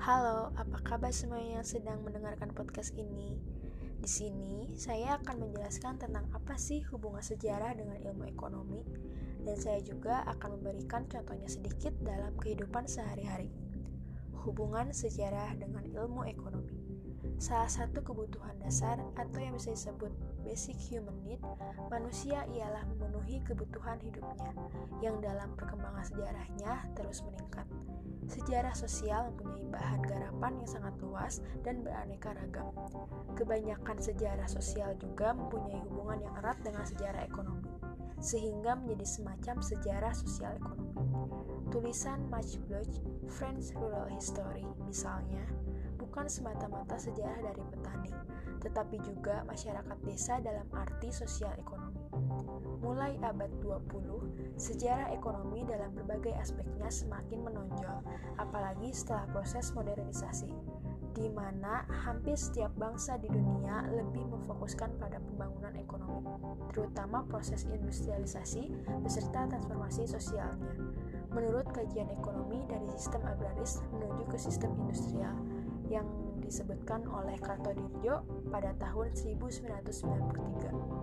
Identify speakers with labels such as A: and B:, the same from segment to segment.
A: Halo, apa kabar semua yang sedang mendengarkan podcast ini? Di sini, saya akan menjelaskan tentang apa sih hubungan sejarah dengan ilmu ekonomi, dan saya juga akan memberikan contohnya sedikit dalam kehidupan sehari-hari. Hubungan sejarah dengan ilmu ekonomi salah satu kebutuhan dasar atau yang bisa disebut basic human need, manusia ialah memenuhi kebutuhan hidupnya yang dalam perkembangan sejarahnya terus meningkat. Sejarah sosial mempunyai bahan garapan yang sangat luas dan beraneka ragam. Kebanyakan sejarah sosial juga mempunyai hubungan yang erat dengan sejarah ekonomi, sehingga menjadi semacam sejarah sosial ekonomi. Tulisan Max Bloch, French Rural History, misalnya, bukan semata-mata sejarah dari petani, tetapi juga masyarakat desa dalam arti sosial ekonomi. Mulai abad 20, sejarah ekonomi dalam berbagai aspeknya semakin menonjol, apalagi setelah proses modernisasi, di mana hampir setiap bangsa di dunia lebih memfokuskan pada pembangunan ekonomi, terutama proses industrialisasi beserta transformasi sosialnya. Menurut kajian ekonomi dari sistem agraris menuju ke sistem industrial, yang disebutkan oleh Kartodirjo pada tahun 1993.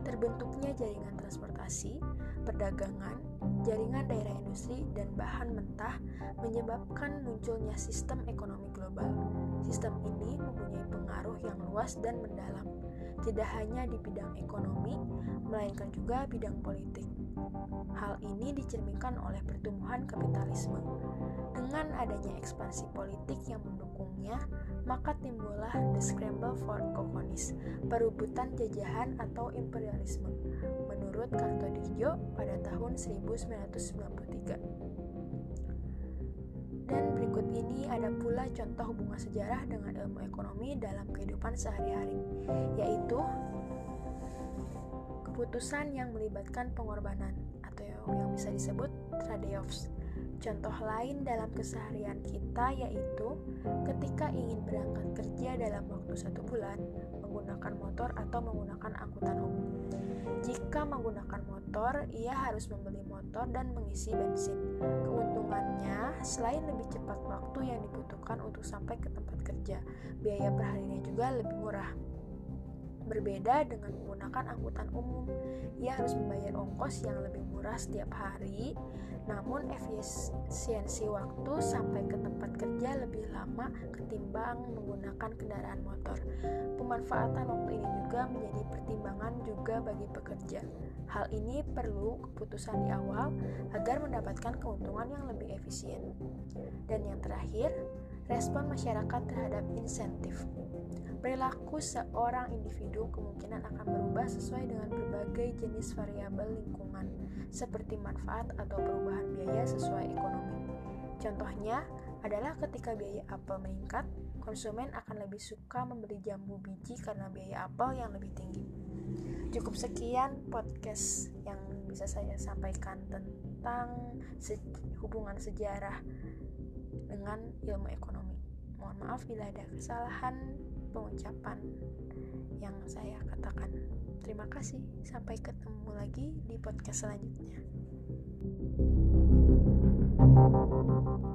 A: Terbentuknya jaringan transportasi, perdagangan, jaringan daerah industri, dan bahan mentah menyebabkan munculnya sistem ekonomi global. Sistem ini mempunyai pengaruh yang luas dan mendalam, tidak hanya di bidang ekonomi, melainkan juga bidang politik. Hal ini dicerminkan oleh pertumbuhan kapitalisme. Dengan adanya ekspansi politik yang mendukungnya, maka timbullah the scramble for colonies, perebutan jajahan atau imperialisme, menurut Kartodirjo pada tahun 1993. Dan berikut ini ada pula contoh hubungan sejarah dengan ilmu ekonomi dalam kehidupan sehari-hari, yaitu keputusan yang melibatkan pengorbanan atau yang bisa disebut trade-offs Contoh lain dalam keseharian kita yaitu ketika ingin berangkat kerja dalam waktu satu bulan, menggunakan motor atau menggunakan angkutan umum. Jika menggunakan motor, ia harus membeli motor dan mengisi bensin. Keuntungannya, selain lebih cepat waktu yang dibutuhkan untuk sampai ke tempat kerja, biaya perharinya juga lebih murah. Berbeda dengan menggunakan angkutan umum, ia harus membayar ongkos yang lebih murah setiap hari, namun efisiensi waktu sampai ke tempat kerja lebih lama ketimbang menggunakan kendaraan motor. Pemanfaatan waktu ini juga menjadi pertimbangan juga bagi pekerja. Hal ini perlu keputusan di awal agar mendapatkan keuntungan yang lebih efisien. Dan yang terakhir, respon masyarakat terhadap insentif. Perilaku seorang individu kemungkinan akan berubah sesuai dengan berbagai jenis variabel lingkungan, seperti manfaat atau perubahan biaya sesuai ekonomi. Contohnya adalah ketika biaya apel meningkat, konsumen akan lebih suka membeli jambu biji karena biaya apel yang lebih tinggi. Cukup sekian podcast yang bisa saya sampaikan tentang hubungan sejarah dengan ilmu ekonomi. Mohon maaf bila ada kesalahan pengucapan yang saya katakan. Terima kasih, sampai ketemu lagi di podcast selanjutnya. thank you